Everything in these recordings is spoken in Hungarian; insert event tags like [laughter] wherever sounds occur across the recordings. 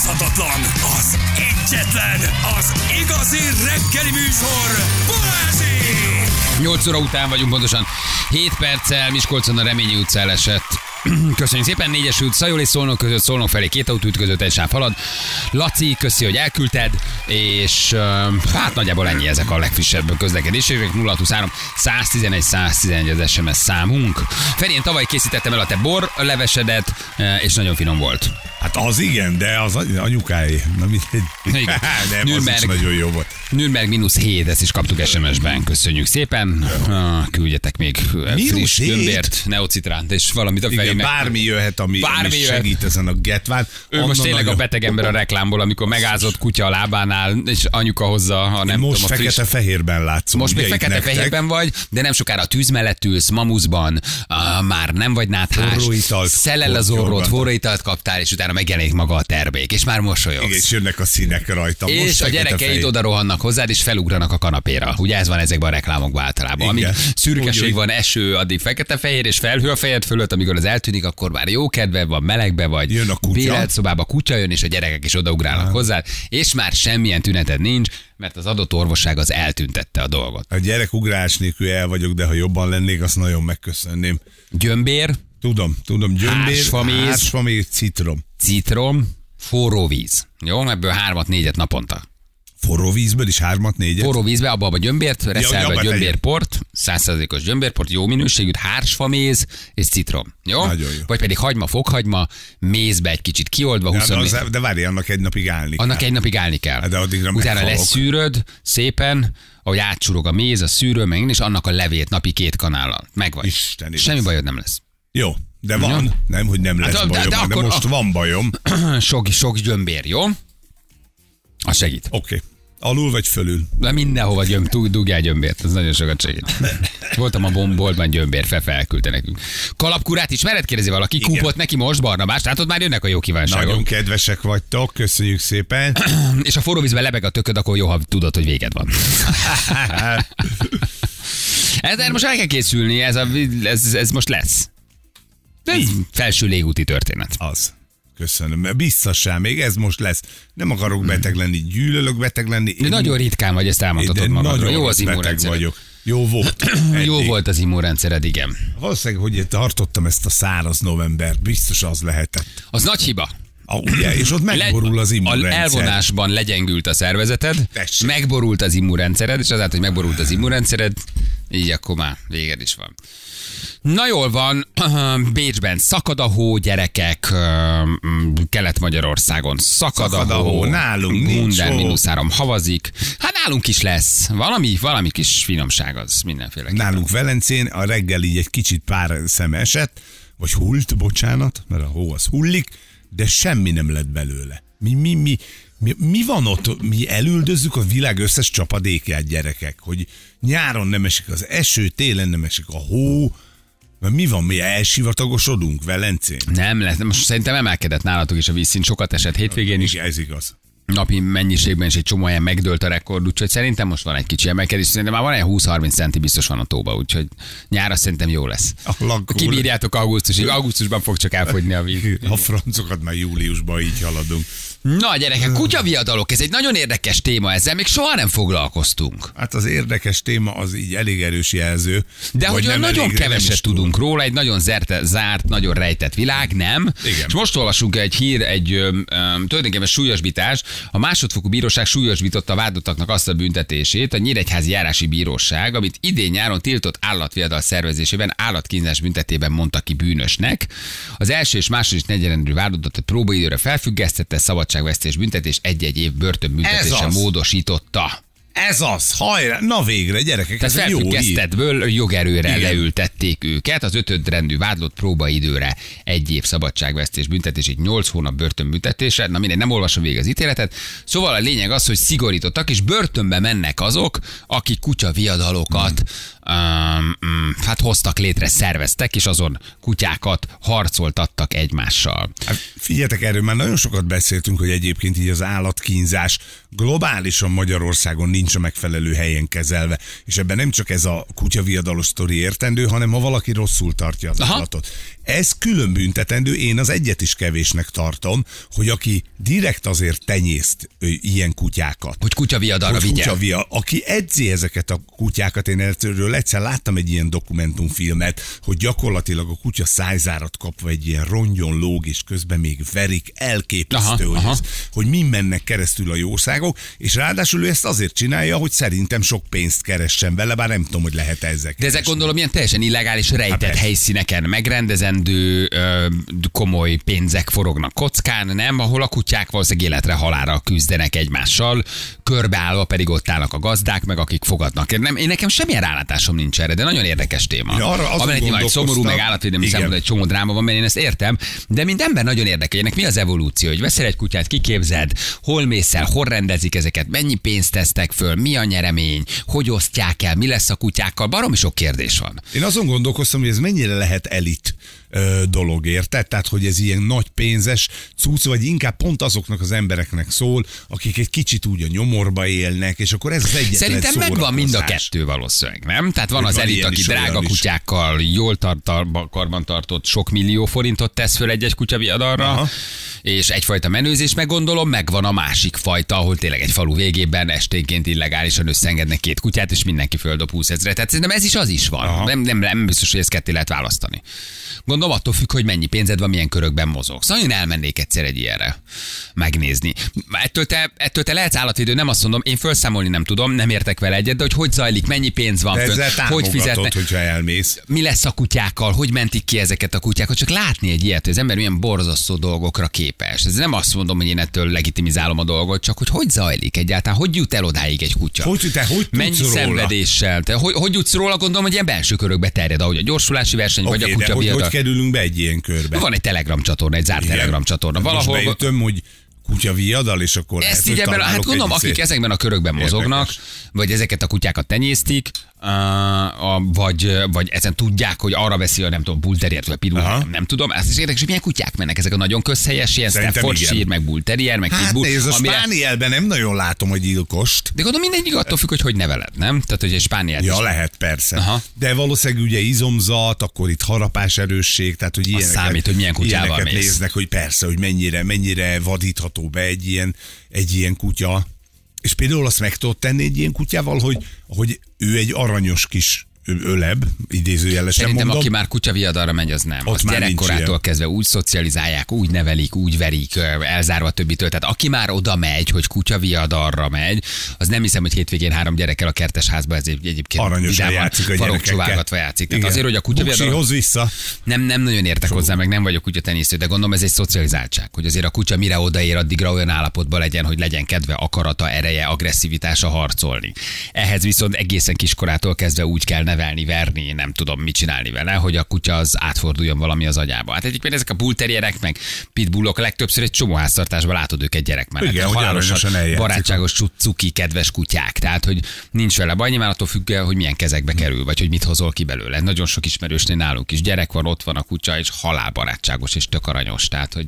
utánozhatatlan, az egyetlen, az igazi reggeli műsor, Balázsi! 8 óra után vagyunk pontosan 7 perccel, Miskolcon a Reményi utca elesett. [clears throat] Köszönjük szépen, négyes út, Szajol és Szolnok között, Szolnok felé két autó ütközött, egy sáv halad. Laci, köszi, hogy elküldted, és hát nagyjából ennyi ezek a legfrissebb közlekedések. 023 111 111 az SMS számunk. Feri, én tavaly készítettem el a te bor levesedet, és nagyon finom volt. Hát az igen, de az any- anyukáé. Na mindegy. [laughs] Nem, az is Nürnberg. nagyon jó volt. Nürnberg mínusz 7, ezt is kaptuk SMS-ben, köszönjük szépen. Küldjetek még friss gömbért, neocitránt és valamit a Igen, fejének. bármi jöhet, ami, Bármi ami jöhet. segít ezen a getván. Ő most tényleg a nagyon- beteg ember a reklámból, amikor megázott kutya a lábánál, és anyuka hozza, ha nem Most tudom, a friss... fekete-fehérben látszom. Most még fekete-fehérben vagy, de nem sokára a tűz mellett ülsz, mamuszban, uh, már nem vagy náthás, szelel az orrod, kortyolgatod. forró italt kaptál, és utána megjelenik maga a termék, és már mosolyogsz. Igen, és jönnek a színek rajta. Most és a gyerekeid oda rohannak hozzád, és felugranak a kanapéra. Ugye ez van ezekben a reklámokban általában. Amíg szürkeség van, eső, addig fekete-fehér, és felhő a fejed fölött, amikor az eltűnik, akkor már jó kedve van, melegbe vagy. Jön a kutya. Szobába kutya jön, és a gyerekek is odaugrálnak hozzád, és már semmilyen tüneted nincs, mert az adott orvosság az eltüntette a dolgot. A gyerek ugrás nélkül el vagyok, de ha jobban lennék, azt nagyon megköszönném. Gyömbér, Tudom, tudom, gyömbér, Hársfaméz. hársfaméz, citrom. citrom, forró víz. Jó, ebből hármat, négyet naponta. Forró vízből is hármat, négyet. Forró vízbe, abba a gyömbért, reszelve tegyem. gyömbérport, 100%-os gyömbérport, jó minőségű, hársfaméz és citrom. Jó? Nagyon jó. Vagy pedig hagyma, fokhagyma, mézbe egy kicsit kiоldva, de, 20 de, az, de várj, annak egy napig állni annak kell. egy napig állni kell. Hát de addigra Utána leszűröd szépen, ahogy átsurog a méz, a szűrő, meg és annak a levét napi két kanállal. Megvagy. Isten Semmi igaz. bajod nem lesz. Jó, de van. Nem, hogy nem lesz de- de- bajom, de de, de akkor- most van bajom. Oké. [clears throat] sok, sok gyömbér, jó? Az segít. Okay. Alul vagy fölül? De mindenhova gyömb, dug- dugjál gyömbért, ez nagyon sokat segít. Voltam a bomboltban gyömbér, Fefe elküldte nekünk. Kalapkurát ismered, kérdezi valaki, Igen. kúpott neki most Barnabás, látod már jönnek a jó kívánságok. Nagyon kedvesek vagytok, köszönjük szépen. [clears throat] És a forró vízben lebeg a tököd, akkor jó, ha tudod, hogy véged van. [laughs] Ezzel most el kell készülni, ez, a, ez, ez most lesz. Ez felső légúti történet. Az. Köszönöm. Biztosan, még ez most lesz. Nem akarok beteg lenni, gyűlölök beteg lenni. De nagyon ritkán vagy, ezt elmondhatod de magadról. nagyon Jó az immunrendszered. vagyok. Jó volt. [clears throat] Jó volt az immunrendszered, igen. Valószínűleg, hogy tartottam ezt a száraz november, biztos az lehetett. Az nagy hiba. Ugye, és ott megborul az a immunrendszer. elvonásban legyengült a szervezeted, Tessék. megborult az immunrendszered, és azáltal, hogy megborult az immunrendszered, így akkor már véged is van. Na jól van, [clears throat] Bécsben szakad a hó, gyerekek, Kelet-Magyarországon szakad, Szakad a hó, nálunk nincs Minden hó. mínusz három havazik. Hát nálunk is lesz. Valami, valami kis finomság az mindenféle. Nálunk Velencén a reggel így egy kicsit pár szem esett, vagy hult, bocsánat, mert a hó az hullik, de semmi nem lett belőle. Mi, mi, mi, mi, mi van ott? Mi elüldözzük a világ összes csapadékját, gyerekek, hogy nyáron nem esik az eső, télen nem esik a hó, mert mi van, mi elsivatagosodunk Velencén? Nem lesz, most szerintem emelkedett nálatok is a vízszint, sokat esett hétvégén is. Ez igaz. Napi mennyiségben is egy csomó helyen megdőlt a rekord, úgyhogy szerintem most van egy kicsi emelkedés, szerintem már van egy 20-30 centi biztos van a tóba, úgyhogy nyára szerintem jó lesz. A Kibírjátok augusztusig, augusztusban fog csak elfogyni a víz. A francokat már júliusban így haladunk. Na gyerekek, kutyaviadalok, ez egy nagyon érdekes téma, ezzel még soha nem foglalkoztunk. Hát az érdekes téma az így elég erős jelző. De hogy olyan nagyon elég, keveset tudunk róla, egy nagyon zerte, zárt, nagyon rejtett világ, nem? Igen. És most olvasunk egy hír, egy ö, ö, tulajdonképpen súlyosbítás. A másodfokú bíróság súlyosbította a vádottaknak azt a büntetését, a Nyíregyházi Járási Bíróság, amit idén nyáron tiltott állatviadal szervezésében állatkínzás büntetében mondta ki bűnösnek. Az első és második negyedrendű vádottat próbaidőre felfüggesztette, szabadságvesztés büntetés egy-egy év börtönbüntetése módosította. Ez az, hajrá, na végre, gyerekek, Tehát ez egy jó felfüggesztettből jogerőre Igen. leültették őket, az ötödrendű vádlott próbaidőre egy év szabadságvesztés büntetés, egy 8 hónap börtönbüntetése. Na mindegy, nem olvasom végig az ítéletet. Szóval a lényeg az, hogy szigorítottak, és börtönbe mennek azok, akik kutya viadalokat um, um, hát hoztak létre, szerveztek, és azon kutyákat harcoltattak egymással. Hát figyeljetek, erről már nagyon sokat beszéltünk, hogy egyébként így az állatkínzás globálisan Magyarországon nincs a megfelelő helyen kezelve. És ebben nem csak ez a kutyaviadalos sztori értendő, hanem ha valaki rosszul tartja az Aha. állatot. Ez külön büntetendő, én az egyet is kevésnek tartom, hogy aki direkt azért tenyészt ö, ilyen kutyákat. Hogy kutyaviadarra hogy vigye. kutyavia, aki edzi ezeket a kutyákat, én erről egyszer láttam egy ilyen dokumentumfilmet, hogy gyakorlatilag a kutya szájzárat kapva egy ilyen rongyon lóg, és közben még verik, elképesztő, Aha, hogy, aha. Ez, hogy mi mennek keresztül a jószágok, és ráadásul ő ezt azért csinálja, hogy szerintem sok pénzt keressen vele, bár nem tudom, hogy lehet ezek. De ezek gondolom ilyen teljesen illegális, rejtett persze. helyszíneken megrendezendő ö, komoly pénzek forognak kockán, nem? Ahol a kutyák valószínűleg életre halára küzdenek egymással, körbeállva pedig ott állnak a gazdák, meg akik fogadnak. Nem, én nekem semmilyen rálátásom nincs erre, de nagyon érdekes téma. Ja, arra Amellett nyilván szomorú, meg állatvédelmi szempontból egy csomó dráma van, mert én ezt értem, de mint ember nagyon érdekel, ennek mi az evolúció, hogy veszel egy kutyát, kiképzed, hol mész el, hol rendezik ezeket, mennyi pénzt tesztek föl, mi a nyeremény, hogy osztják el, mi lesz a kutyákkal, baromi sok kérdés van. Én azon gondolkoztam, hogy ez mennyire lehet elit ö, dolog, érted? Tehát, hogy ez ilyen nagy pénzes cucc, vagy inkább pont azoknak az embereknek szól, akik egy kicsit úgy a nyomorba élnek, és akkor ez az egyetlen Szerintem megvan mind a kettő valószínűleg, nem? Tehát van Hogy az van elit, aki drága olyan is. kutyákkal jól tart, tar- karbantartott sok millió forintot tesz föl egy-egy kutyaviadarra, Aha. és egyfajta menőzés, meg gondolom, megvan a másik fajta, ahol tényleg egy falu végében esténként illegálisan összeengednek két kutyát, és mindenki földob 20 ezret. Tehát szerintem ez is az is van. Aha. Nem, nem, nem biztos, hogy ezt ketté lehet választani. Gondolom attól függ, hogy mennyi pénzed van, milyen körökben mozogsz. Nagyon elmennék egyszer egy ilyenre megnézni. Ettől te, ettől te lehetsz állatvédő, nem azt mondom, én felszámolni nem tudom, nem értek vele egyet, de hogy hogy zajlik, mennyi pénz van, fönn, hogy fizetnek hogyha elmész. mi lesz a kutyákkal, hogy mentik ki ezeket a kutyákat, csak látni egy ilyet, hogy az ember milyen borzasztó dolgokra képes. Ez nem azt mondom, hogy én ettől legitimizálom a dolgot, csak hogy hogy zajlik egyáltalán, hogy jut el odáig egy kutya. Hogy, te hogy Mennyi róla? szenvedéssel, te hogy, hogy jutsz róla, gondolom, hogy ilyen belső körökbe terjed, ahogy a gyorsulási verseny, vagy a kutya hogy, hogy. Kerülünk be egy ilyen körbe? Van egy telegram csatorna, egy zárt Igen. telegram csatorna. Most Valahol beütöm, hogy kutya viadal, és akkor lehet, ezt hogy így ebben, hát gondolom, akik szép- ezekben a körökben mozognak, Érdekes. vagy ezeket a kutyákat tenyésztik, uh, a, vagy, vagy ezen tudják, hogy arra veszi a nem tudom, bullterriert, vagy Aha. nem, nem tudom. Ezt is érdekes, hogy milyen kutyák mennek ezek a nagyon közhelyes, ilyen Staffordshire, meg bull terrier, meg Hát pitbull. nézd, a amire- spánielben nem nagyon látom a gyilkost. De gondolom mindegyik attól függ, hogy hogy neveled, nem? Tehát, hogy egy spániát Ja, is. lehet, persze. Aha. De valószínűleg ugye izomzat, akkor itt harapás erősség, tehát hogy ilyeneket, számít, hogy milyen kutyával mész. néznek, hogy persze, hogy mennyire, mennyire vadítható be egy ilyen, egy ilyen kutya. És például azt meg tudod tenni egy ilyen kutyával, hogy, hogy ő egy aranyos kis ö- öleb, idézőjelesen Szerintem, mondom. aki már kutyaviadarra megy, az nem. Ott Azt gyerekkorától kezdve úgy szocializálják, úgy nevelik, úgy verik, elzárva a többitől. Tehát aki már oda megy, hogy kutyaviadarra megy, az nem hiszem, hogy hétvégén három gyerekkel a kertesházba ez egy, egyébként Aranyosan játszik a gyerekekkel. játszik. Tehát azért, hogy a kutyaviadar... Buksihoz vissza. Nem, nem nagyon értek hozzá, meg nem vagyok kutyatenyésztő, de gondolom ez egy szocializáltság, hogy azért a kutya mire odaér, addigra olyan állapotban legyen, hogy legyen kedve, akarata, ereje, agresszivitása harcolni. Ehhez viszont egészen kiskorától kezdve úgy kell nevelni, verni, nem tudom mit csinálni vele, hogy a kutya az átforduljon valami az agyába. Hát egyébként ezek a bullterierek, meg pitbullok legtöbbször egy csomó háztartásban látod őket gyerek mellett. Igen, eljátszik. barátságos, cuki, kedves kutyák. Tehát, hogy nincs vele baj, nyilván attól függ, hogy milyen kezekbe kerül, vagy hogy mit hozol ki belőle. Nagyon sok ismerősnél nálunk is gyerek van, ott van a kutya, és halálbarátságos és tök aranyos. Tehát, hogy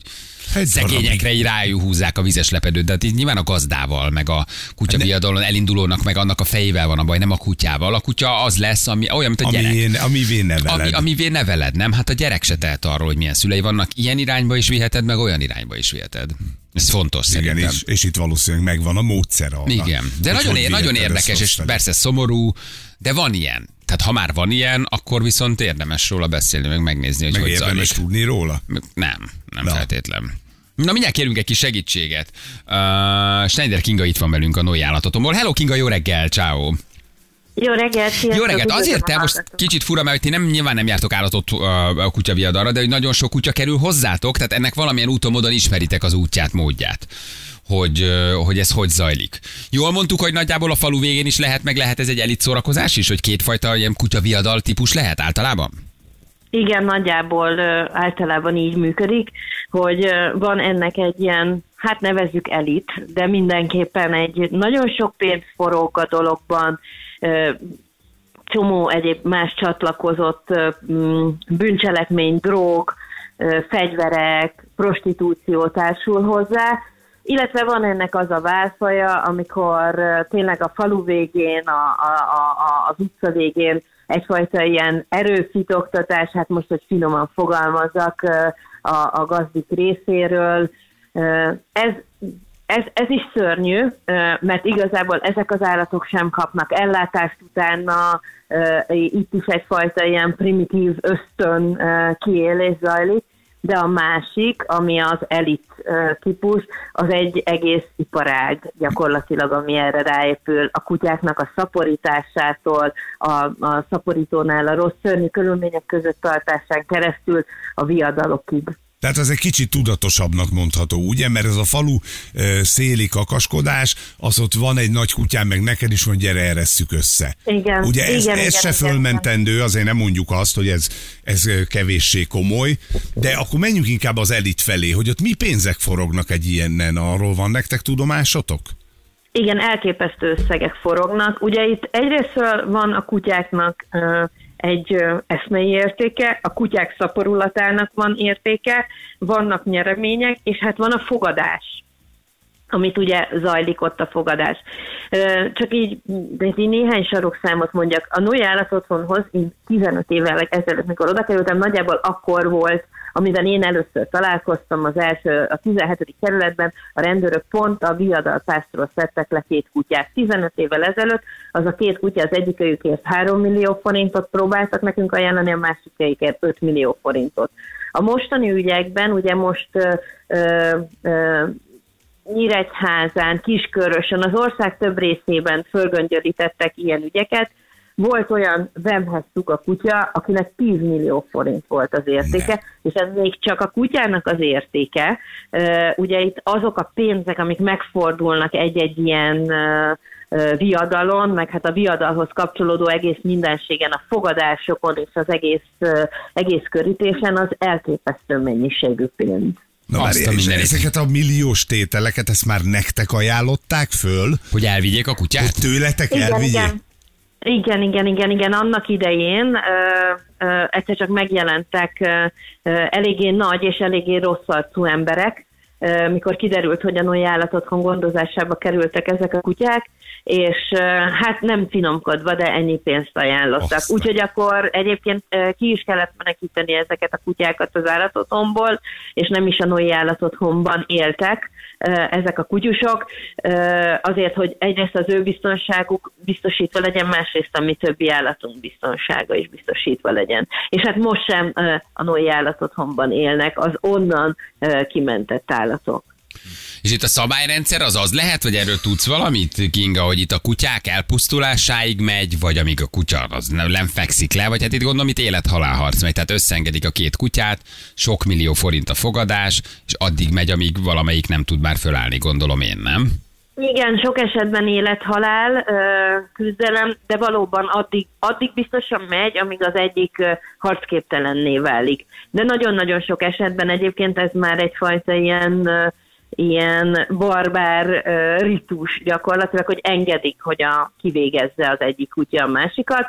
Egy szegényekre így rájú húzzák a vizes lepedőt, de hát így nyilván a gazdával, meg a kutya viadalon elindulónak, meg annak a fejével van a baj, nem a kutyával. A kutya az lesz, ami olyan, mint a gyerek. Ami, amivé neveled. Ami, amivé neveled, nem? Hát a gyerek se tehet arról, hogy milyen szülei vannak. Ilyen irányba is viheted, meg olyan irányba is viheted. Ez fontos Igen, szerintem. és, és itt valószínűleg megvan a módszer arra. Igen, de nagyon, hogy nagyon érdekes, és persze szomorú, de van ilyen. Tehát ha már van ilyen, akkor viszont érdemes róla beszélni, meg megnézni, hogy Meg hogy érdemes zajlik. tudni róla. Nem, nem Na. feltétlen. Na mindjárt kérünk egy kis segítséget. Uh, Schneider Kinga itt van velünk a Noi állatotomból. Hello Kinga, jó reggel, ciao. Jó reggelt, sziasztok! Jó reggelt, azért te most kicsit fura, mert ti nem, nyilván nem jártok állatot uh, a kutyaviadarra, de hogy nagyon sok kutya kerül hozzátok, tehát ennek valamilyen úton, módon ismeritek az útját, módját hogy, hogy ez hogy zajlik. Jól mondtuk, hogy nagyjából a falu végén is lehet, meg lehet ez egy elit szórakozás is, hogy kétfajta ilyen kutyaviadal típus lehet általában? Igen, nagyjából általában így működik, hogy van ennek egy ilyen, hát nevezzük elit, de mindenképpen egy nagyon sok pénz forog a dologban, csomó egyéb más csatlakozott mm, bűncselekmény, drog, fegyverek, prostitúció társul hozzá, illetve van ennek az a válfaja, amikor tényleg a falu végén, a, a, a, a- az utca végén egyfajta ilyen erőfitoktatás, hát most, hogy finoman fogalmazzak a, a gazdik részéről. Ez, ez, ez is szörnyű, mert igazából ezek az állatok sem kapnak ellátást utána, itt is egyfajta ilyen primitív ösztön kiélés zajlik, de a másik, ami az elit típus, az egy egész iparág gyakorlatilag, ami erre ráépül. A kutyáknak a szaporításától, a, a szaporítónál a rossz szörnyű körülmények között tartásán keresztül a viadalokig. Tehát ez egy kicsit tudatosabbnak mondható, ugye? Mert ez a falu széli kakaskodás, az ott van egy nagy kutyám, meg neked is van, gyere, eresszük össze. Igen. Ugye ez, igen, ez igen, se igen, fölmentendő, azért nem mondjuk azt, hogy ez, ez kevéssé komoly, de akkor menjünk inkább az elit felé, hogy ott mi pénzek forognak egy ilyenen, arról van nektek tudomásotok? Igen, elképesztő összegek forognak. Ugye itt egyrészt van a kutyáknak egy eszmei értéke, a kutyák szaporulatának van értéke, vannak nyeremények, és hát van a fogadás amit ugye zajlik ott a fogadás. Csak így, de így néhány sarokszámot mondjak. A Női Otthonhoz én 15 évvel ezelőtt, mikor oda kerültem, nagyjából akkor volt amiben én először találkoztam az első, a 17. kerületben, a rendőrök pont a viadalpásztról szedtek le két kutyát. 15 évvel ezelőtt az a két kutya az egyikőjükért 3 millió forintot próbáltak nekünk ajánlani, a másikőjükért 5 millió forintot. A mostani ügyekben, ugye most ö, ö, ö, Nyíregyházán, Kiskörösön, az ország több részében fölgöngyörítettek ilyen ügyeket, volt olyan Vemhez a kutya, akinek 10 millió forint volt az értéke, ne. és ez még csak a kutyának az értéke. Ugye itt azok a pénzek, amik megfordulnak egy-egy ilyen viadalon, meg hát a viadalhoz kapcsolódó egész mindenségen, a fogadásokon és az egész, egész körítésen az elképesztő mennyiségű pénz. Na már ezeket a milliós tételeket, ezt már nektek ajánlották föl? Hogy elvigyék a kutyát? Hogy tőletek igen, elvigyék? Igen. Igen, igen, igen, igen. Annak idején ö, ö, egyszer csak megjelentek ö, eléggé nagy és eléggé rossz arcú emberek, mikor kiderült, hogy a női állatotthon gondozásába kerültek ezek a kutyák, és hát nem finomkodva, de ennyi pénzt ajánlottak. Úgyhogy akkor egyébként ki is kellett menekíteni ezeket a kutyákat az állatotthonból, és nem is a női állatotthonban éltek ezek a kutyusok, azért, hogy egyrészt az ő biztonságuk biztosítva legyen, másrészt a mi többi állatunk biztonsága is biztosítva legyen. És hát most sem a női állatotthonban élnek az onnan kimentett állatok. És itt a szabályrendszer az az lehet, vagy erről tudsz valamit, Kinga, hogy itt a kutyák elpusztulásáig megy, vagy amíg a kutya az nem fekszik le, vagy hát itt gondolom, itt élet-halálharc megy, tehát összengedik a két kutyát, sok millió forint a fogadás, és addig megy, amíg valamelyik nem tud már fölállni, gondolom én, nem? Igen, sok esetben élet-halál küzdelem, de valóban addig, addig biztosan megy, amíg az egyik harcképtelenné válik. De nagyon-nagyon sok esetben egyébként ez már egyfajta ilyen ilyen barbár uh, ritus gyakorlatilag, hogy engedik, hogy a kivégezze az egyik kutya a másikat.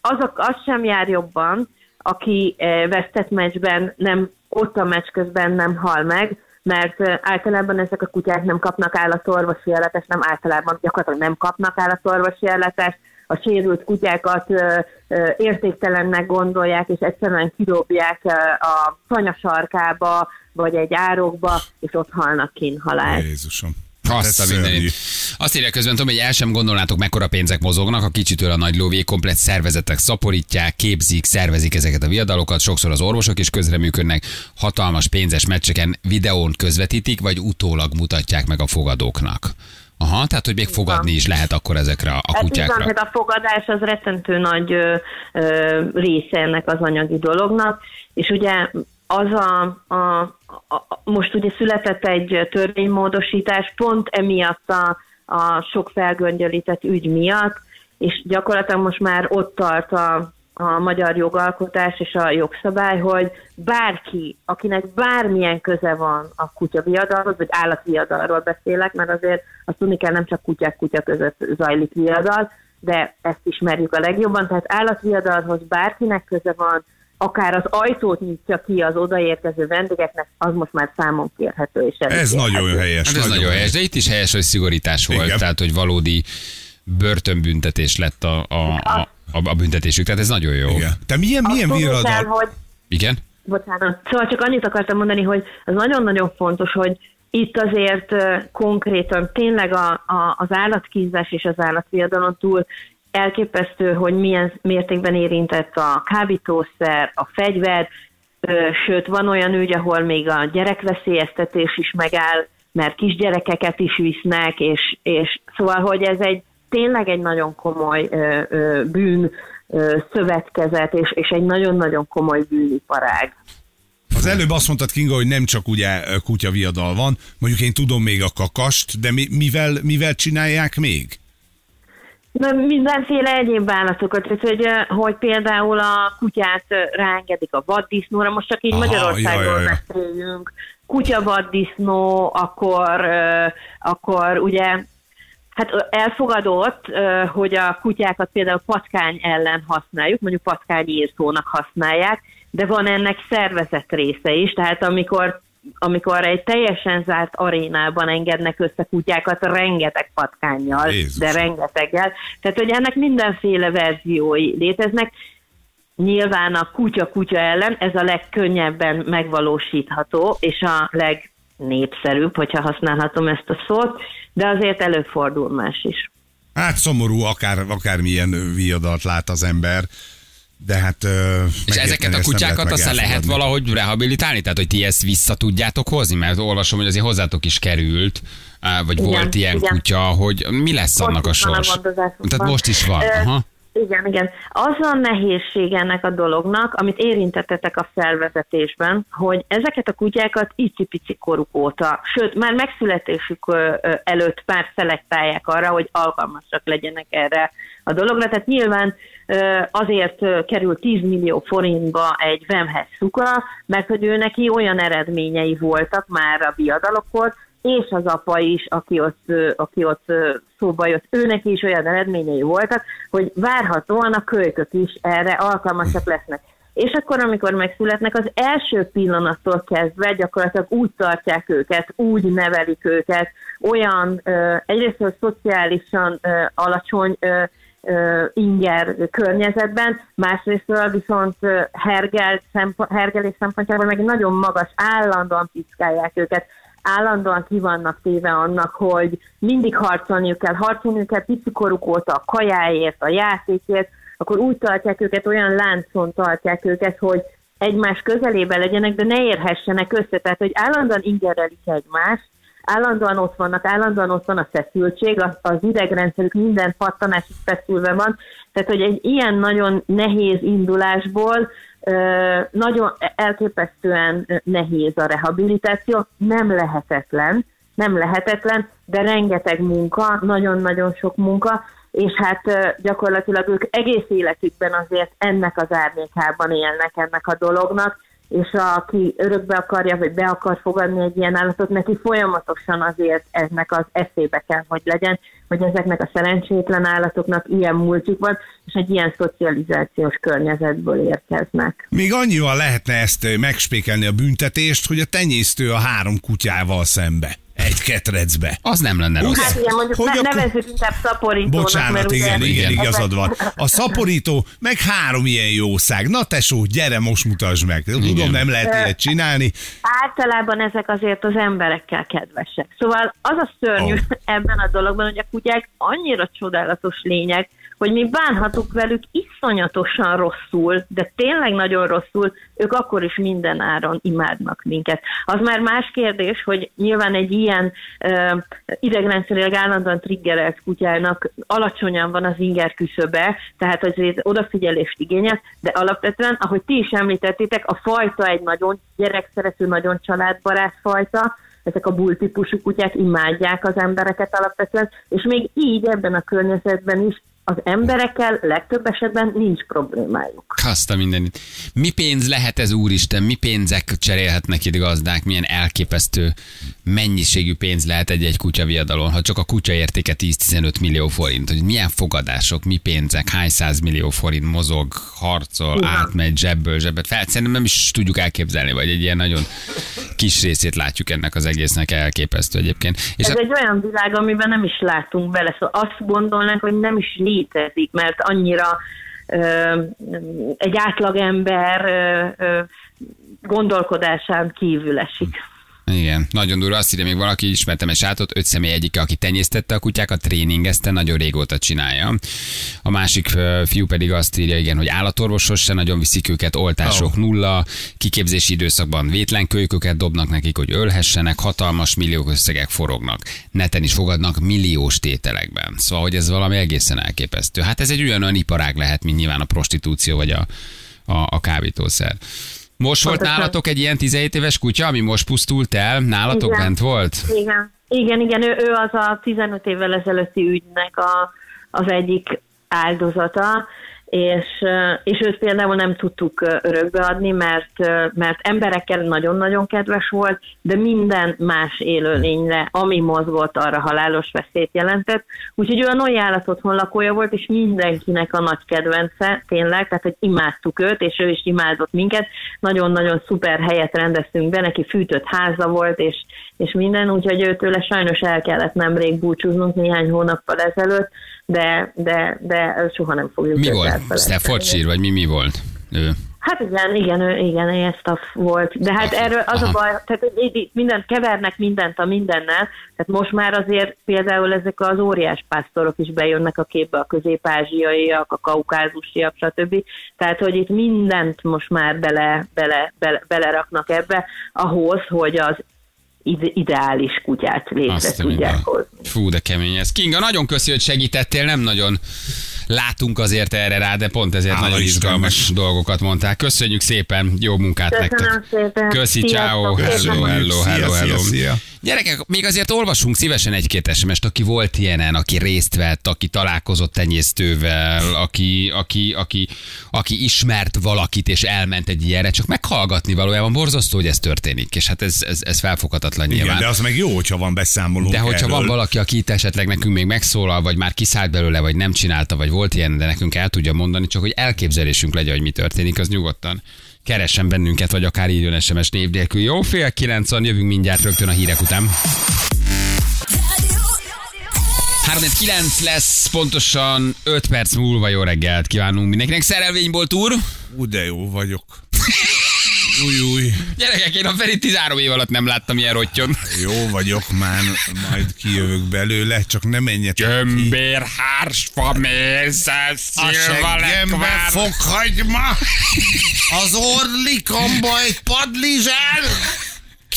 Azok, az sem jár jobban, aki uh, vesztett meccsben nem, ott a meccs közben nem hal meg, mert általában ezek a kutyák nem kapnak állatorvosi ellátást, nem általában gyakorlatilag nem kapnak állatorvosi ellátást, a sérült kutyákat ö, ö, értéktelennek gondolják, és egyszerűen kidobják a fanyasarkába, vagy egy árokba, és ott halnak kín halál. Jézusom. Azt a mindenit. Azt írja közben, tudom, hogy el sem gondolnátok, mekkora pénzek mozognak, a kicsitől a nagy lóvé komplet szervezetek szaporítják, képzik, szervezik ezeket a viadalokat, sokszor az orvosok is közreműködnek, hatalmas pénzes meccseken videón közvetítik, vagy utólag mutatják meg a fogadóknak. Aha, tehát hogy még fogadni is lehet akkor ezekre a hát kutyákra. Van, hát a fogadás az rettentő nagy ö, ö, része ennek az anyagi dolognak, és ugye az a, a, a, most ugye született egy törvénymódosítás pont emiatt a, a sok felgöngyölített ügy miatt, és gyakorlatilag most már ott tart a, a magyar jogalkotás és a jogszabály, hogy bárki, akinek bármilyen köze van a kutyaviadalhoz, vagy állatviadalról beszélek, mert azért azt tudni kell, nem csak kutyák-kutya között zajlik viadal, de ezt ismerjük a legjobban, tehát állatviadalhoz bárkinek köze van, akár az ajtót nyitja ki az odaérkező vendégeknek, az most már számon kérhető. És ez nagyon helyes. Hát ez nagyon, nagyon helyes, de itt is helyes, hogy szigorítás volt, Igen. tehát hogy valódi börtönbüntetés lett a, a, a a, a büntetésük, tehát ez nagyon jó. Igen. Te milyen, milyen viradal? hogy Igen? Bocsánat. Szóval csak annyit akartam mondani, hogy az nagyon-nagyon fontos, hogy itt azért konkrétan tényleg a, a, az állatkínzás és az állatviadalon túl elképesztő, hogy milyen mértékben érintett a kábítószer, a fegyver, sőt van olyan ügy, ahol még a gyerekveszélyeztetés is megáll, mert kisgyerekeket is visznek, és, és szóval, hogy ez egy tényleg egy nagyon komoly bűn szövetkezet, és, és egy nagyon-nagyon komoly bűniparág. Az előbb azt mondtad, Kinga, hogy nem csak ugye kutyaviadal van, mondjuk én tudom még a kakast, de mi, mivel, mivel csinálják még? Na, mindenféle egyéb állatokat, tehát, hogy, hogy például a kutyát ráengedik a vaddisznóra, most csak így Aha, Magyarországról beszéljünk, kutyavaddisznó, akkor, ö, akkor ugye Hát elfogadott, hogy a kutyákat például patkány ellen használjuk, mondjuk patkányírtónak használják, de van ennek szervezett része is, tehát amikor amikor egy teljesen zárt arénában engednek össze kutyákat, rengeteg patkányjal, Jézus. de rengeteggel. Tehát, hogy ennek mindenféle verziói léteznek. Nyilván a kutya-kutya ellen ez a legkönnyebben megvalósítható, és a legnépszerűbb, hogyha használhatom ezt a szót, de azért előfordul más is. Hát szomorú, akár, akármilyen viadalt lát az ember, de hát... És ezeket a kutyákat aztán lehet valahogy rehabilitálni? Tehát, hogy ti ezt vissza tudjátok hozni? Mert olvasom, hogy azért hozzátok is került, vagy Igen, volt ilyen igen. kutya, hogy mi lesz Most annak a a sors? gondozásunkban. Tehát most is van. Ö, Aha. Igen, igen. Az a nehézség ennek a dolognak, amit érintettetek a felvezetésben, hogy ezeket a kutyákat icipici koruk óta, sőt, már megszületésük előtt már szelektálják arra, hogy alkalmasak legyenek erre a dologra. Tehát nyilván azért kerül 10 millió forintba egy vemhez szuka, mert hogy ő neki olyan eredményei voltak már a viadalokkor, és az apa is, aki ott, aki ott szóba jött, őnek is olyan eredményei voltak, hogy várhatóan a kölykök is erre alkalmasak lesznek. És akkor, amikor megszületnek, az első pillanattól kezdve gyakorlatilag úgy tartják őket, úgy nevelik őket, olyan egyrészt szociálisan alacsony inger környezetben, másrészt viszont ö, hergel, szempo- hergelés szempontjából meg nagyon magas, állandóan piszkálják őket, állandóan ki vannak téve annak, hogy mindig harcolniuk kell, harcolniuk kell picikoruk óta a kajáért, a játékért, akkor úgy tartják őket, olyan láncon tartják őket, hogy egymás közelében legyenek, de ne érhessenek össze. Tehát, hogy állandóan ingerelik egymást, állandóan ott vannak, állandóan ott van a feszültség, az, idegrendszerük minden pattanásig feszülve van, tehát hogy egy ilyen nagyon nehéz indulásból nagyon elképesztően nehéz a rehabilitáció, nem lehetetlen, nem lehetetlen, de rengeteg munka, nagyon-nagyon sok munka, és hát gyakorlatilag ők egész életükben azért ennek az árnyékában élnek ennek a dolognak, és aki örökbe akarja, vagy be akar fogadni egy ilyen állatot, neki folyamatosan azért ennek az eszébe kell, hogy legyen, hogy ezeknek a szerencsétlen állatoknak ilyen múltjuk van, és egy ilyen szocializációs környezetből érkeznek. Még annyival lehetne ezt megspékelni a büntetést, hogy a tenyésztő a három kutyával szembe. Egy ketrecbe. Az nem lenne rossz. Hát igen, mondjuk Hogy ne, akkor- nevezzük inkább szaporítónak, Bocsánat, mert ugye igen, igen, igen. igazad van. A [laughs] szaporító, meg három ilyen jószág. Na tesó, gyere, most mutasd meg. Tudom, Igen. nem lehet ilyet csinálni. általában ezek azért az emberekkel kedvesek. Szóval az a szörnyű oh. [laughs] ebben a dologban, hogy a kutyák annyira csodálatos lények, hogy mi bánhatunk velük iszonyatosan rosszul, de tényleg nagyon rosszul, ők akkor is minden áron imádnak minket. Az már más kérdés, hogy nyilván egy ilyen uh, idegrendszerileg állandóan triggerelt kutyának alacsonyan van az inger küszöbe, tehát azért odafigyelést igényel, de alapvetően, ahogy ti is említettétek, a fajta egy nagyon gyerekszerető, nagyon családbarát fajta, ezek a bull típusú kutyák imádják az embereket alapvetően, és még így ebben a környezetben is az emberekkel legtöbb esetben nincs problémájuk. Azt a mindenit. Mi pénz lehet ez, úristen? Mi pénzek cserélhetnek itt gazdák? Milyen elképesztő mennyiségű pénz lehet egy-egy kutya viadalon, ha csak a kutya értéke 10-15 millió forint. Hogy milyen fogadások, mi pénzek, hány száz millió forint mozog, harcol, Igen. átmegy zsebből zsebbet. Fel, szerintem nem is tudjuk elképzelni, vagy egy ilyen nagyon kis részét látjuk ennek az egésznek elképesztő egyébként. És Ez hát, egy olyan világ, amiben nem is látunk bele, szóval azt gondolnánk, hogy nem is létezik, mert annyira ö, egy átlagember ö, ö, gondolkodásán kívül esik. Igen, nagyon durva. Azt írja még valaki, ismertem egy sátot, öt személy egyike, aki tenyésztette a kutyákat, tréningezte, nagyon régóta csinálja. A másik fiú pedig azt írja, igen, hogy állatorvosos se nagyon viszik őket, oltások Oh. nulla, kiképzési időszakban vétlen kölyköket dobnak nekik, hogy ölhessenek, hatalmas millió összegek forognak. Neten is fogadnak milliós tételekben. Szóval, hogy ez valami egészen elképesztő. Hát ez egy olyan, olyan iparág lehet, mint nyilván a prostitúció vagy a, a, a kábítószer. Most volt Pontosan. nálatok egy ilyen 17 éves kutya, ami most pusztult el? Nálatok Igen. bent volt? Igen, igen, igen ő, ő az a 15 évvel ezelőtti ügynek a, az egyik áldozata, és, és őt például nem tudtuk örökbeadni, mert, mert emberekkel nagyon-nagyon kedves volt, de minden más élőlényre, ami mozgott, arra halálos veszélyt jelentett. Úgyhogy ő a Noi állatotthon lakója volt, és mindenkinek a nagy kedvence, tényleg, tehát hogy imádtuk őt, és ő is imádott minket. Nagyon-nagyon szuper helyet rendeztünk be, neki fűtött háza volt, és, és minden, úgyhogy őtőle sajnos el kellett nemrég búcsúznunk néhány hónappal ezelőtt, de, de, de soha nem fogjuk Mi volt? Staffordshire, vagy mi mi volt? Ő. Hát igen, igen, ő, igen, ilyen staff volt. De hát Staff. erről az Aha. a baj, tehát mindent kevernek mindent a mindennel, tehát most már azért például ezek az óriás pásztorok is bejönnek a képbe, a közép-ázsiaiak, a kaukázusiak, stb. Tehát, hogy itt mindent most már bele, bele, bele, beleraknak ebbe, ahhoz, hogy az ideális kutyát létre Azt tudják hozni. Fú, de kemény ez. Kinga, nagyon köszi, hogy segítettél, nem nagyon látunk azért erre rá, de pont ezért Hála nagyon izgalmas dolgokat mondták. Köszönjük szépen, jó munkát Köszönöm nektek. szépen. Köszi, ciao, hello, hello, hello, hello. Gyerekek, még azért olvasunk szívesen egy-két sms aki volt ilyenen, aki részt vett, aki találkozott tenyésztővel, aki, aki, aki, aki ismert valakit és elment egy ilyenre, csak meghallgatni valójában borzasztó, hogy ez történik, és hát ez, ez, ez felfoghatatlan Igen, nyilván. de az meg jó, hogyha van beszámolónk De hogyha erről. van valaki, aki itt esetleg nekünk még megszólal, vagy már kiszállt belőle, vagy nem csinálta, vagy volt ilyen, de nekünk el tudja mondani, csak hogy elképzelésünk legyen, hogy mi történik, az nyugodtan keressen bennünket, vagy akár írjon SMS név nélkül. Jó, fél kilencon jövünk mindjárt rögtön a hírek után. 3-9 lesz pontosan 5 perc múlva jó reggelt kívánunk mindenkinek. Szerelvénybolt úr! Ú, de jó vagyok. [laughs] Új, új. Gyerekek, én a Feri 13 év alatt nem láttam ilyen rottyon. Jó vagyok már, majd kijövök belőle, csak ne menjetek ki. Gömbér, hársfa, mérsze, szilva, lekvár. fokhagyma, az orlikamba egy padlizsán,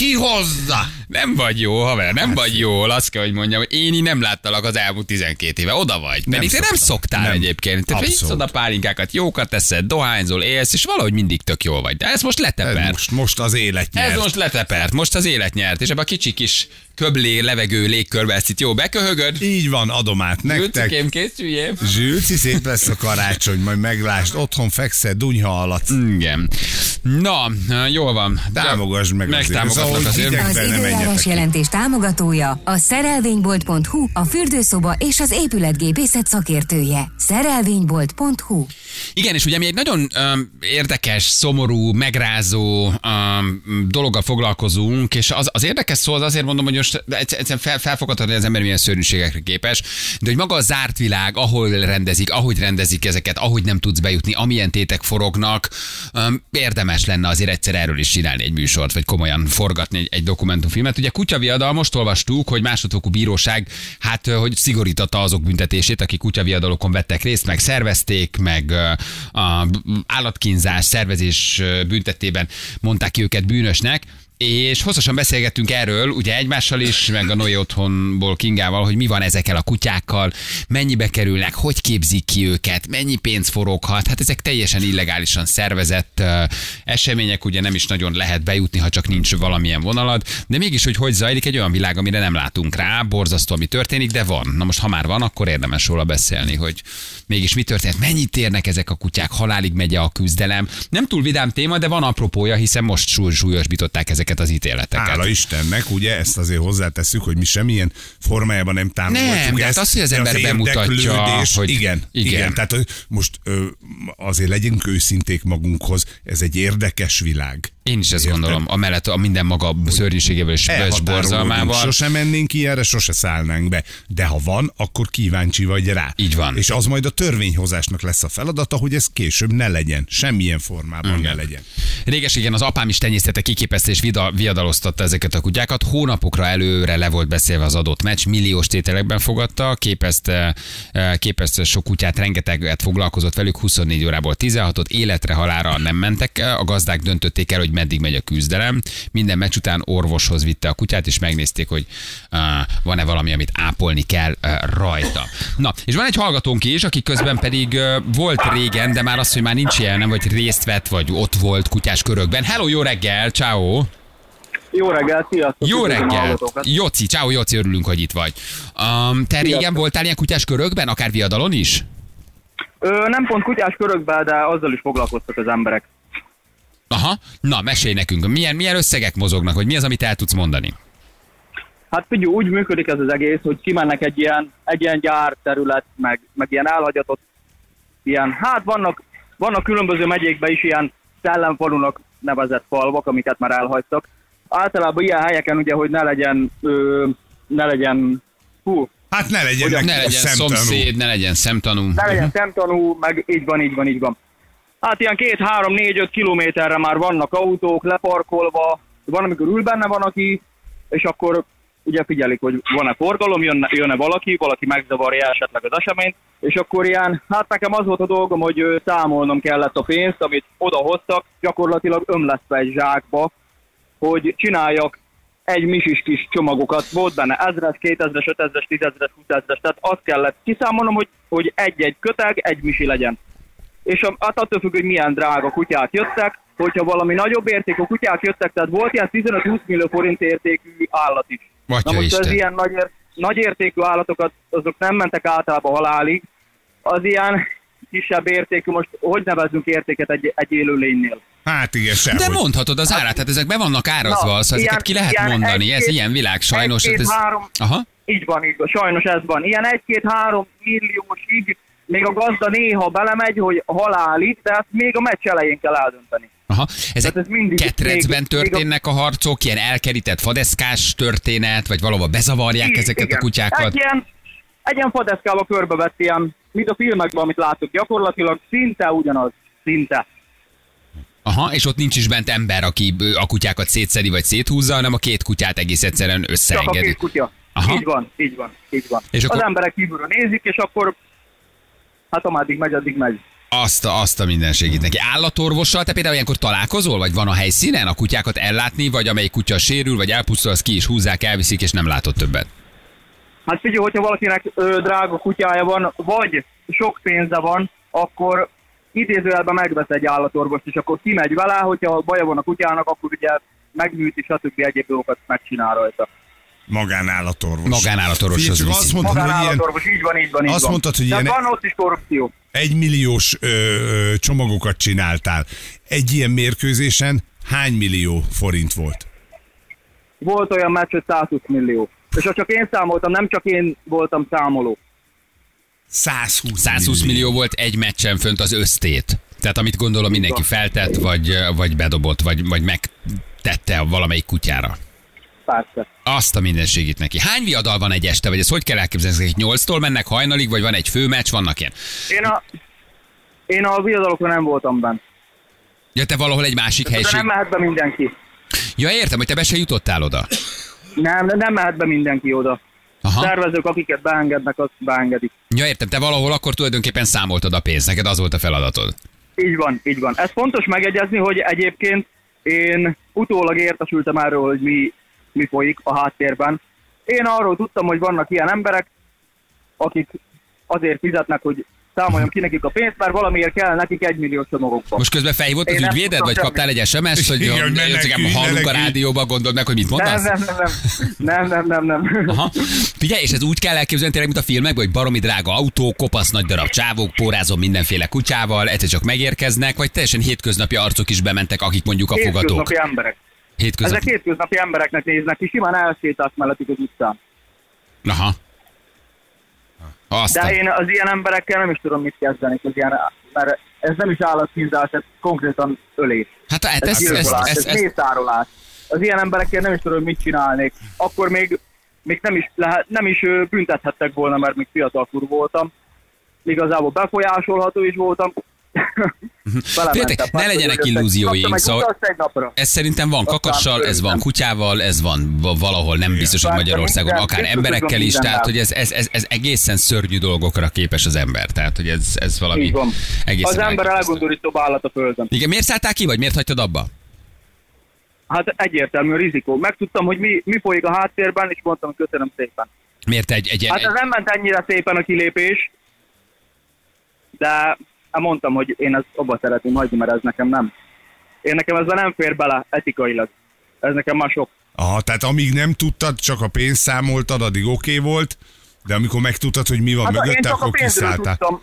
kihozza. Nem vagy jó, haver, nem vagy jól. Azt kell, hogy mondjam, hogy én így nem láttalak az elmúlt 12 éve. Oda vagy. Pedig te nem szoktál Nem. egyébként. Tehát Abszolút. iszod a pálinkákat, jókat teszed, dohányzol, élsz, és valahogy mindig tök jól vagy. De ez most Ez letepert. most, most az élet nyert. Ez most letepert, most az élet nyert, és ebbe a kicsi kis köblé, levegő, légkörbe ezt itt jó beköhögöd. Így van, adom át nektek. Zsülcikém, készüljél. Zsülci, szép lesz a karácsony, majd meglásd, otthon fekszel, dunyha alatt. Igen. Na, jól van. Támogasd meg azért. Megtámogatlak azért. hideg- Az menjetek időjárás jelentés támogatója a szerelvénybolt.hu, a fürdőszoba és az épületgépészet szakértője. Szerelvénybolt.hu Igen, és ugye mi egy nagyon um, érdekes, szomorú, megrázó um, dologgal foglalkozunk, és az, az érdekes szó az azért mondom, hogy most egyszer- egyszerűen fel, felfogható, hogy az ember milyen szörnyűségekre képes, de hogy maga a zárt világ, ahol rendezik, ahogy rendezik ezeket, ahogy nem tudsz bejutni, amilyen tétek forognak, um, érdemes lenne azért egyszer erről is csinálni egy műsort, vagy komolyan forgatni egy, egy dokumentumfilmet. Ugye kutyaviadal most olvastuk, hogy másodfokú bíróság, hát hogy szigorította azok büntetését, akik kutyaviadalokon vettek részt, meg szervezték, meg a állatkínzás, szervezés büntetében mondták ki őket bűnösnek, és hosszasan beszélgettünk erről, ugye egymással is, meg a Noé otthonból Kingával, hogy mi van ezekkel a kutyákkal, mennyibe kerülnek, hogy képzik ki őket, mennyi pénz foroghat. Hát ezek teljesen illegálisan szervezett uh, események, ugye nem is nagyon lehet bejutni, ha csak nincs valamilyen vonalad, de mégis, hogy hogy zajlik egy olyan világ, amire nem látunk rá, borzasztó, ami történik, de van. Na most, ha már van, akkor érdemes róla beszélni, hogy mégis mi történt, mennyit érnek ezek a kutyák, halálig megy a küzdelem. Nem túl vidám téma, de van apropója, hiszen most súly- súlyosbították ezeket az ítéleteket. Hála Istennek, ugye ezt azért hozzátesszük, hogy mi semmilyen formájában nem támogatjuk Nem, de hát ezt. az, hogy az ember bemutatja, érdeklődés- hogy- Igen, igen. igen, igen. Tehát hogy most ö, azért legyünk őszinték magunkhoz, ez egy érdekes világ. Én is ezt gondolom, amellett a minden maga szörnyűségével és és borzalmával. Sose mennénk ilyenre, sose szállnánk be. De ha van, akkor kíváncsi vagy rá. Így van. És az majd a törvényhozásnak lesz a feladata, hogy ez később ne legyen. Semmilyen formában Igen. ne legyen. Réges-régen az apám is tenyésztette, kiképezte és vida- viadaloztatta ezeket a kutyákat. Hónapokra előre le volt beszélve az adott meccs, milliós tételekben fogadta, képezte, eh, képezte sok kutyát, rengeteget foglalkozott velük, 24 órából 16-ot, életre halára nem mentek. A gazdák döntötték el, hogy meddig megy a küzdelem. Minden meccs után orvoshoz vitte a kutyát, és megnézték, hogy uh, van-e valami, amit ápolni kell uh, rajta. Na, és van egy hallgatónk is, aki közben pedig uh, volt régen, de már az, hogy már nincs ilyen, nem vagy részt vett, vagy ott volt kutyás körökben. Hello, jó reggel, ciao. Jó reggel, sziasztok! Jó reggel. Joci, ciao, Joci, örülünk, hogy itt vagy. Um, te régen voltál ilyen kutyás körökben, akár viadalon is? Ö, nem pont kutyás körökbe, de azzal is foglalkoztak az emberek. Aha, na, mesélj nekünk, milyen, milyen összegek mozognak, vagy mi az, amit el tudsz mondani? Hát figyelj, úgy működik ez az egész, hogy kimennek egy ilyen, egy ilyen gyárterület, meg, meg ilyen elhagyatott, ilyen, hát vannak, vannak különböző megyékben is ilyen szellemfalunak nevezett falvak, amiket már elhagytak. Általában ilyen helyeken ugye, hogy ne legyen, ö, ne legyen, hú, Hát ne legyen Ne legyen szemtanú. szomszéd, ne legyen szemtanú. ne legyen szemtanú, meg így van, így van, így van. Hát ilyen két, három, négy, öt kilométerre már vannak autók leparkolva, van, amikor ül benne van, aki, és akkor ugye figyelik, hogy van-e forgalom, jönne, jönne valaki, valaki megzavarja esetleg az eseményt, és akkor ilyen, hát nekem az volt a dolgom, hogy számolnom kellett a pénzt, amit odahoztak, gyakorlatilag ömlesztve egy zsákba, hogy csináljak egy misis kis csomagokat, volt benne ezres, kétezres, ötezres, tízezres, húszezres, tehát azt kellett kiszámolnom, hogy, hogy egy-egy köteg, egy misi legyen. És a, hát attól függ, hogy milyen drága kutyák jöttek, hogyha valami nagyobb értékű kutyák jöttek, tehát volt ilyen 15-20 millió forint értékű állat is. Atya Na most Isten. az ilyen nagy, nagy értékű állatokat, azok nem mentek általában halálig, az ilyen kisebb értékű, most hogy nevezzünk értéket egy, egy élőlénynél? Hát igen, sehogy. De mondhatod az árát, tehát ezek be vannak árazva, Na, szóval ezeket ilyen- ki lehet ilyen mondani, ez egy-két- ilyen világ sajnos. hát ez... három- Aha. Így van, így van, sajnos ez van. Ilyen egy-két-három milliósig még a gazda néha belemegy, hogy halálig, de ezt még a meccs elején kell eldönteni. Aha. Ezek Tehát ez mindig- ketrecben még- még a- történnek a harcok, ilyen elkerített fadeszkás történet, vagy valahol bezavarják Így, ezeket igen. a kutyákat. Egy ilyen, egy ilyen fadeszkába körbevett ilyen, mint a filmekben, amit látok, gyakorlatilag szinte ugyanaz, szinte. Aha, és ott nincs is bent ember, aki a kutyákat szétszedi vagy széthúzza, hanem a két kutyát egész egyszerűen Csak a összeengedi. két kutya. Aha. Így van, így van, így van. És akkor- Az emberek kívülről nézik, és akkor hát ameddig megy, addig megy. Azt a, azt a minden segít neki. Állatorvossal te például ilyenkor találkozol, vagy van a helyszínen a kutyákat ellátni, vagy amelyik kutya sérül, vagy elpusztul, azt ki is húzzák, elviszik, és nem látod többet. Hát figyelj, hogyha valakinek ö, drága kutyája van, vagy sok pénze van, akkor idézőjelben megvesz egy állatorvost, és akkor kimegy vele, hogyha baja van a kutyának, akkor ugye megműti, stb. egyéb dolgokat megcsinál rajta. Magánállatorvos. Magánállatorvoshoz Figyelj, csak viszi. azt mondtad, hogy ilyen Magánállatorvos, így van, így van, így azt van. mondtad, hogy ilyen- van ott is korrupció. egymilliós ö, ö, csomagokat csináltál. Egy ilyen mérkőzésen hány millió forint volt? Volt olyan meccs, hogy 120 millió. És ha csak én számoltam, nem csak én voltam számoló. 120, 120 millió volt egy meccsen fönt az össztét. Tehát amit gondolom mindenki feltett, vagy, vagy bedobott, vagy, vagy megtette valamelyik kutyára. Persze. Azt a mindenségét neki. Hány viadal van egy este, vagy ez hogy kell elképzelni? Ezek 8-tól mennek hajnalig, vagy van egy főmeccs, vannak ilyen? Én a, én a viadalokra nem voltam benne. Ja, te valahol egy másik De helység. nem mehet be mindenki. Ja, értem, hogy te be se jutottál oda. Nem, nem mehet be mindenki oda. Aha. Szervezők, akiket beengednek, azt beengedik. Ja, értem, te valahol akkor tulajdonképpen számoltad a pénzt, neked az volt a feladatod. Így van, így van. Ez fontos megegyezni, hogy egyébként én utólag értesültem erről, hogy mi, mi folyik a háttérben. Én arról tudtam, hogy vannak ilyen emberek, akik azért fizetnek, hogy számoljam ki nekik a pénzt, mert valamiért kell nekik egy millió csomagokba. Most közben felhívott az ügyvéded, vagy semmi. kaptál egy SMS-t, hogy Igen, hallunk a rádióban, gondold meg, hogy mit mondasz? nem, nem, nem, nem, nem, nem, nem. Aha. Figyelj, és ez úgy kell elképzelni tényleg, mint a filmekben, hogy baromi drága autó, kopasz nagy darab csávók, pórázom mindenféle kutyával, egyszer csak megérkeznek, vagy teljesen hétköznapi arcok is bementek, akik mondjuk a fogadók. Hétköznapi emberek. Hétköznapi. Ezek hétköznapi embereknek néznek ki, simán elsétálsz mellettük az utcán. Aha. Azt De én az ilyen emberekkel nem is tudom mit kezdeni, az ilyen, mert ez nem is állatkínzás, ez konkrétan ölés. Hát, hát Ez, ez, ez, ez, ez, mészárolás. Az ilyen emberekkel nem is tudom, mit csinálnék. Akkor még, még nem, is lehet, nem is büntethettek volna, mert még fiatal kur voltam. Igazából befolyásolható is voltam. Figyeljetek, ne Hát, legyenek illúzióink, szóval- ez szerintem van kakassal, ez van kutyával, ez van va- valahol, nem biztos, hogy Magyarországon, akár emberekkel is, tehát hogy ez, ez, ez, ez egészen szörnyű dolgokra képes az ember, tehát hogy ez, ez valami egészen Az ember elgondorítóbb állat a földön. Igen, miért szálltál ki, vagy miért hagytad abba? Hát egyértelmű a rizikó. Megtudtam, hogy mi, mi folyik a háttérben, és mondtam, köszönöm szépen. Miért egy, egy, Hát egy, ez nem ment ennyire szépen a kilépés, de hát mondtam, hogy én ezt abba szeretném hagyni, mert ez nekem nem. Én nekem ezzel nem fér bele etikailag. Ez nekem már sok. Aha, tehát amíg nem tudtad, csak a pénzt számoltad, addig oké okay volt, de amikor megtudtad, hogy mi van Hát mögötte, akkor kiszálltál. tudtam.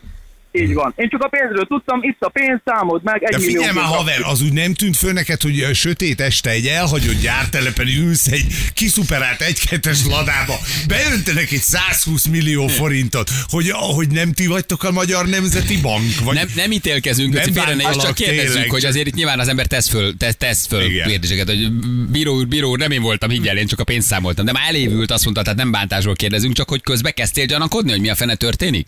Így van. Én csak a pénzről tudtam, itt a pénz, számold meg, egy De millió. figyelj már, haver, az úgy nem tűnt föl neked, hogy a sötét este egy elhagyott gyártelepen ülsz egy kiszuperált egykettes ladába, beöntenek egy 120 millió forintot, hogy, hogy nem ti vagytok a Magyar Nemzeti Bank? Vagy nem, nem ítélkezünk, Nem félre ne csak kérdezzük, tényleg, hogy azért itt nyilván az ember tesz föl, tesz, tesz föl Igen. kérdéseket, hogy bíró úr, bíró úr, nem én voltam, higgyel, én csak a pénzt számoltam. De már elévült, azt mondta, tehát nem bántásról kérdezünk, csak hogy közbe kezdtél gyanakodni, hogy mi a fene történik?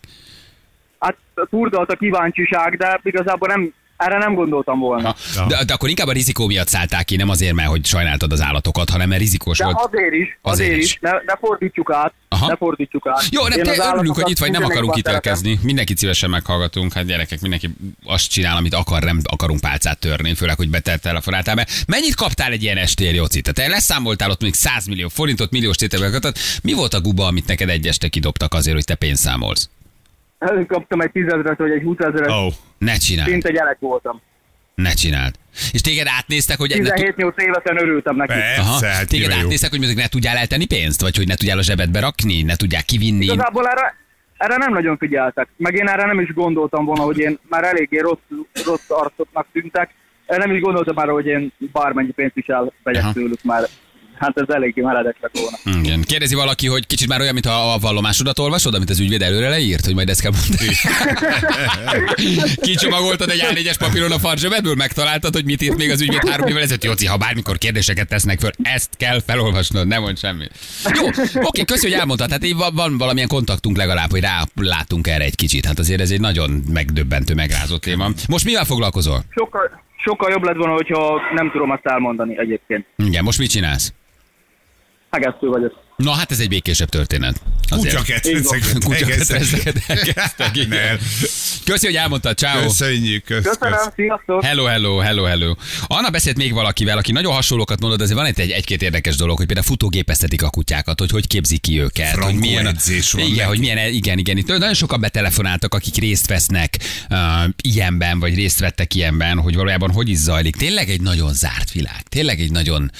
Hát furdalt a kíváncsiság, de igazából nem, erre nem gondoltam volna. Ha. Ja. De, de, akkor inkább a rizikó miatt szálltál ki, nem azért, mert hogy sajnáltad az állatokat, hanem mert rizikós De volt. azért is, Azért azért, is. is, ne, ne fordítsuk át, Aha. ne fordítsuk át. Jó, nem, te örülünk, hogy itt vagy, nem akarunk ítélkezni. Mindenkit szívesen meghallgatunk. Hát gyerekek, mindenki azt csinál, amit akar, nem akarunk pálcát törni, főleg, hogy betelt telefonáltál be. Mennyit kaptál egy ilyen estér, Jóci? Tehát te leszámoltál ott még 100 millió forintot, milliós tételbe Mi volt a guba, amit neked egy este kidobtak azért, hogy te pénzt számolsz? Kaptam egy tízezret vagy egy húszezret, Ó, oh. Ne csináld, szinte gyerek voltam. ne csináld. És téged átnéztek, hogy... Ne, 17-8 évesen örültem neki. persze, Aha, hát téged nyilván jó. átnéztek, hogy ne tudjál eltenni pénzt, vagy hogy ne tudjál a zsebedbe rakni, ne tudják kivinni. Igazából erre, erre nem nagyon figyeltek. Meg én erre nem is gondoltam volna, hogy én már eléggé rossz, rossz arcoknak tűntek. Erre nem is gondoltam már, hogy én bármennyi pénzt is elvegyek tőlük már. Hát ez eléggé meredek lett volna. Igen. Kérdezi valaki, hogy kicsit már olyan, mint a a vallomásodat olvasod, amit az ügyvéd előre leírt, hogy majd ezt kell mondani. [laughs] Kicsomagoltad egy A4-es papíron a farzsebedből, megtaláltad, hogy mit írt még az ügyvéd három évvel ezelőtt. Jóci, ha bármikor kérdéseket tesznek föl, ezt kell felolvasnod, nem mond semmit. Jó, oké, köszi, hogy elmondtad. Tehát így van, van valamilyen kontaktunk legalább, hogy rálátunk erre egy kicsit. Hát azért ez egy nagyon megdöbbentő, megrázó téma. Most mivel foglalkozol? Sokkal, sokkal jobb lett volna, hogyha nem tudom azt elmondani egyébként. Igen, most mit csinálsz? Hegesztő vagyok. Na hát ez egy békésebb történet. Nem. Köszi, hogy elmondtad, ciao. Köszönjük, kösz, Köszönöm, kösz. sziasztok! Hello, hello, hello, hello. Anna beszélt még valakivel, aki nagyon hasonlókat mondott, de azért van itt egy, egy-két érdekes dolog, hogy például futógépeztetik a kutyákat, hogy hogy képzik ki őket. Frankó hogy milyen, edzés van igen, neki. hogy milyen, igen, igen. Itt nagyon sokan betelefonáltak, akik részt vesznek uh, ilyenben, vagy részt vettek ilyenben, hogy valójában hogy is zajlik. Tényleg egy nagyon zárt világ. Tényleg egy nagyon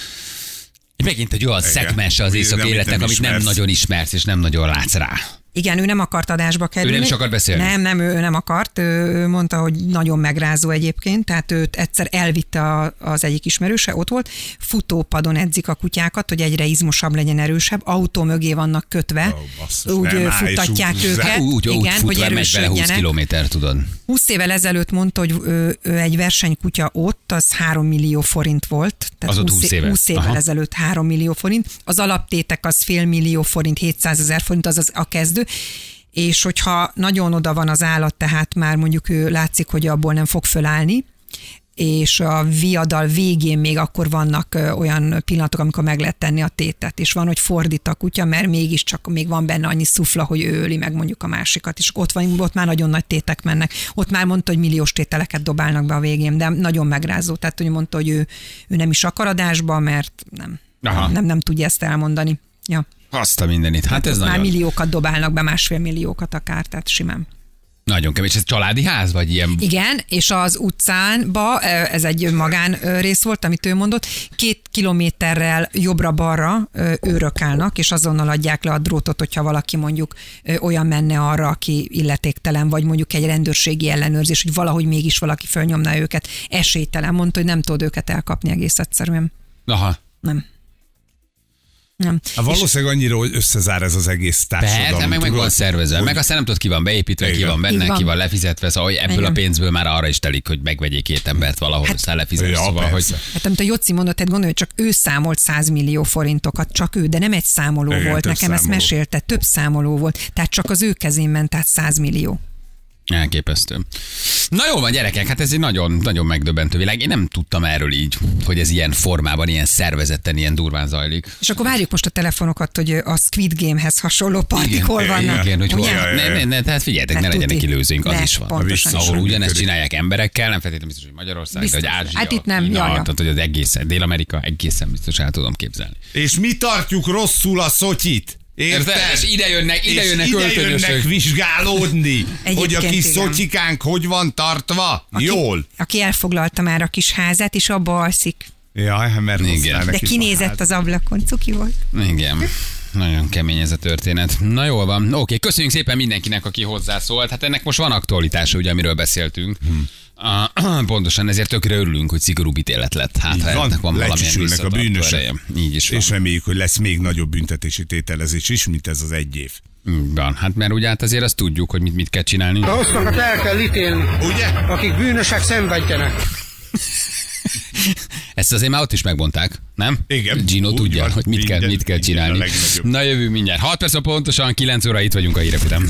Megint egy olyan Igen. szegmense az nem életnek, amit nem nagyon ismersz, és nem nagyon látsz rá. Igen, ő nem akart adásba kerülni. Ő nem is akart beszélni? Nem, nem, ő nem akart. Ő mondta, hogy nagyon megrázó egyébként, tehát őt egyszer elvitte az egyik ismerőse, ott volt, futópadon edzik a kutyákat, hogy egyre izmosabb legyen, erősebb, autó mögé vannak kötve, basszus, úgy nem futtatják úgy- őket, úgy, úgy igen, hogy bele 20 erősödjenek. kilométer, tudod. 20 évvel ezelőtt mondta, hogy ő, ő egy versenykutya ott, az 3 millió forint volt. Tehát Az ott 20 éve. 20 évvel Aha. ezelőtt 3 millió forint. Az alaptétek az fél millió forint, 700 ezer forint, az, az a kezdő. És hogyha nagyon oda van az állat, tehát már mondjuk ő látszik, hogy abból nem fog fölállni, és a viadal végén még akkor vannak olyan pillanatok, amikor meg lehet tenni a tétet, és van, hogy fordít a kutya, mert mégiscsak még van benne annyi szufla, hogy ő öli meg mondjuk a másikat, és ott van, ott már nagyon nagy tétek mennek. Ott már mondta, hogy milliós tételeket dobálnak be a végén, de nagyon megrázó. Tehát, hogy mondta, hogy ő, ő nem is akar adásba, mert nem, Aha. nem, nem tudja ezt elmondani. Ja. Azt a mindenit. Hát ez Ott már nagyon, milliókat dobálnak be, másfél milliókat akár, tehát simán. nagyon kevés. Ez családi ház, vagy ilyen? Igen, és az utcánba, ez egy magán ö, rész volt, amit ő mondott, két kilométerrel jobbra-balra ö, őrök állnak, és azonnal adják le a drótot, hogyha valaki mondjuk olyan menne arra, aki illetéktelen, vagy mondjuk egy rendőrségi ellenőrzés, hogy valahogy mégis valaki fölnyomná őket. Esélytelen, mondta, hogy nem tud őket elkapni egész egyszerűen. Aha. Nem. Nem. Hát valószínűleg annyira, hogy összezár ez az egész társadalom. Persze, meg, meg van szervezve, hogy- meg aztán nem tudod, ki van beépítve, ki Igen. van benne, van. ki van lefizetve, szóval hogy ebből Igen. a pénzből már arra is telik, hogy megvegyék két embert valahol, hát, aztán lefizetni, Ja, szóval, hogy. Hát amit a Jocsi mondott, tehát gondolj, hogy csak ő számolt 100 millió forintokat, csak ő, de nem egy számoló Igen, volt, nekem ezt számoló. mesélte, több számoló volt, tehát csak az ő kezén ment át 100 millió. Elképesztő. Na jó van, gyerekek, hát ez egy nagyon, nagyon megdöbbentő világ. Én nem tudtam erről így, hogy ez ilyen formában, ilyen szervezetten, ilyen durván zajlik. És akkor várjuk most a telefonokat, hogy a Squid Game-hez hasonló partik hol vannak. Igen, hogy hol, Ugye? Ja, ja, ne, ja. ne, ne, tehát figyeljetek, Hát ne legyenek tuti. kilőzőink, az Ne, is van. Ahol ugyanezt csinálják emberekkel, nem feltétlenül biztos, hogy Magyarország, Biztos. de hogy Ázsia, Hát itt nem, Kína, tehát, hogy az egész, Dél-Amerika egészen biztos el tudom képzelni. És mi tartjuk rosszul a szotyit? Érted? És ide jönnek, ide És jönnek ide jönnek vizsgálódni, hogy a kis igen. szotyikánk hogy van tartva? Aki, Jól. Aki elfoglalta már a kis házát, és abba alszik. Jaj, hát mert Igen. De kinézett az ablakon, cuki volt. Igen. Nagyon kemény ez a történet. Na jól van. Oké, köszönjük szépen mindenkinek, aki hozzászólt. Hát ennek most van aktualitása, ugye, amiről beszéltünk. Hmm. [clears throat] Pontosan ezért tökre örülünk, hogy szigorúbb ítélet lett. Hát, Így ha van, van valamilyen a ereje. Így is van. És reméljük, hogy lesz még nagyobb büntetési tételezés is, mint ez az egy év. Van. Hát mert ugye hát azért azt tudjuk, hogy mit, mit kell csinálni. A rosszakat el kell ítélni, Ugye? akik bűnösek szenvedjenek. [laughs] Ezt azért már ott is megmondták, nem? Igen. Gino tudja, van. hogy mit kell, Minden- mit kell minden a csinálni. Na jövő mindjárt. 6 perc a pontosan, 9 óra itt vagyunk a hírek után.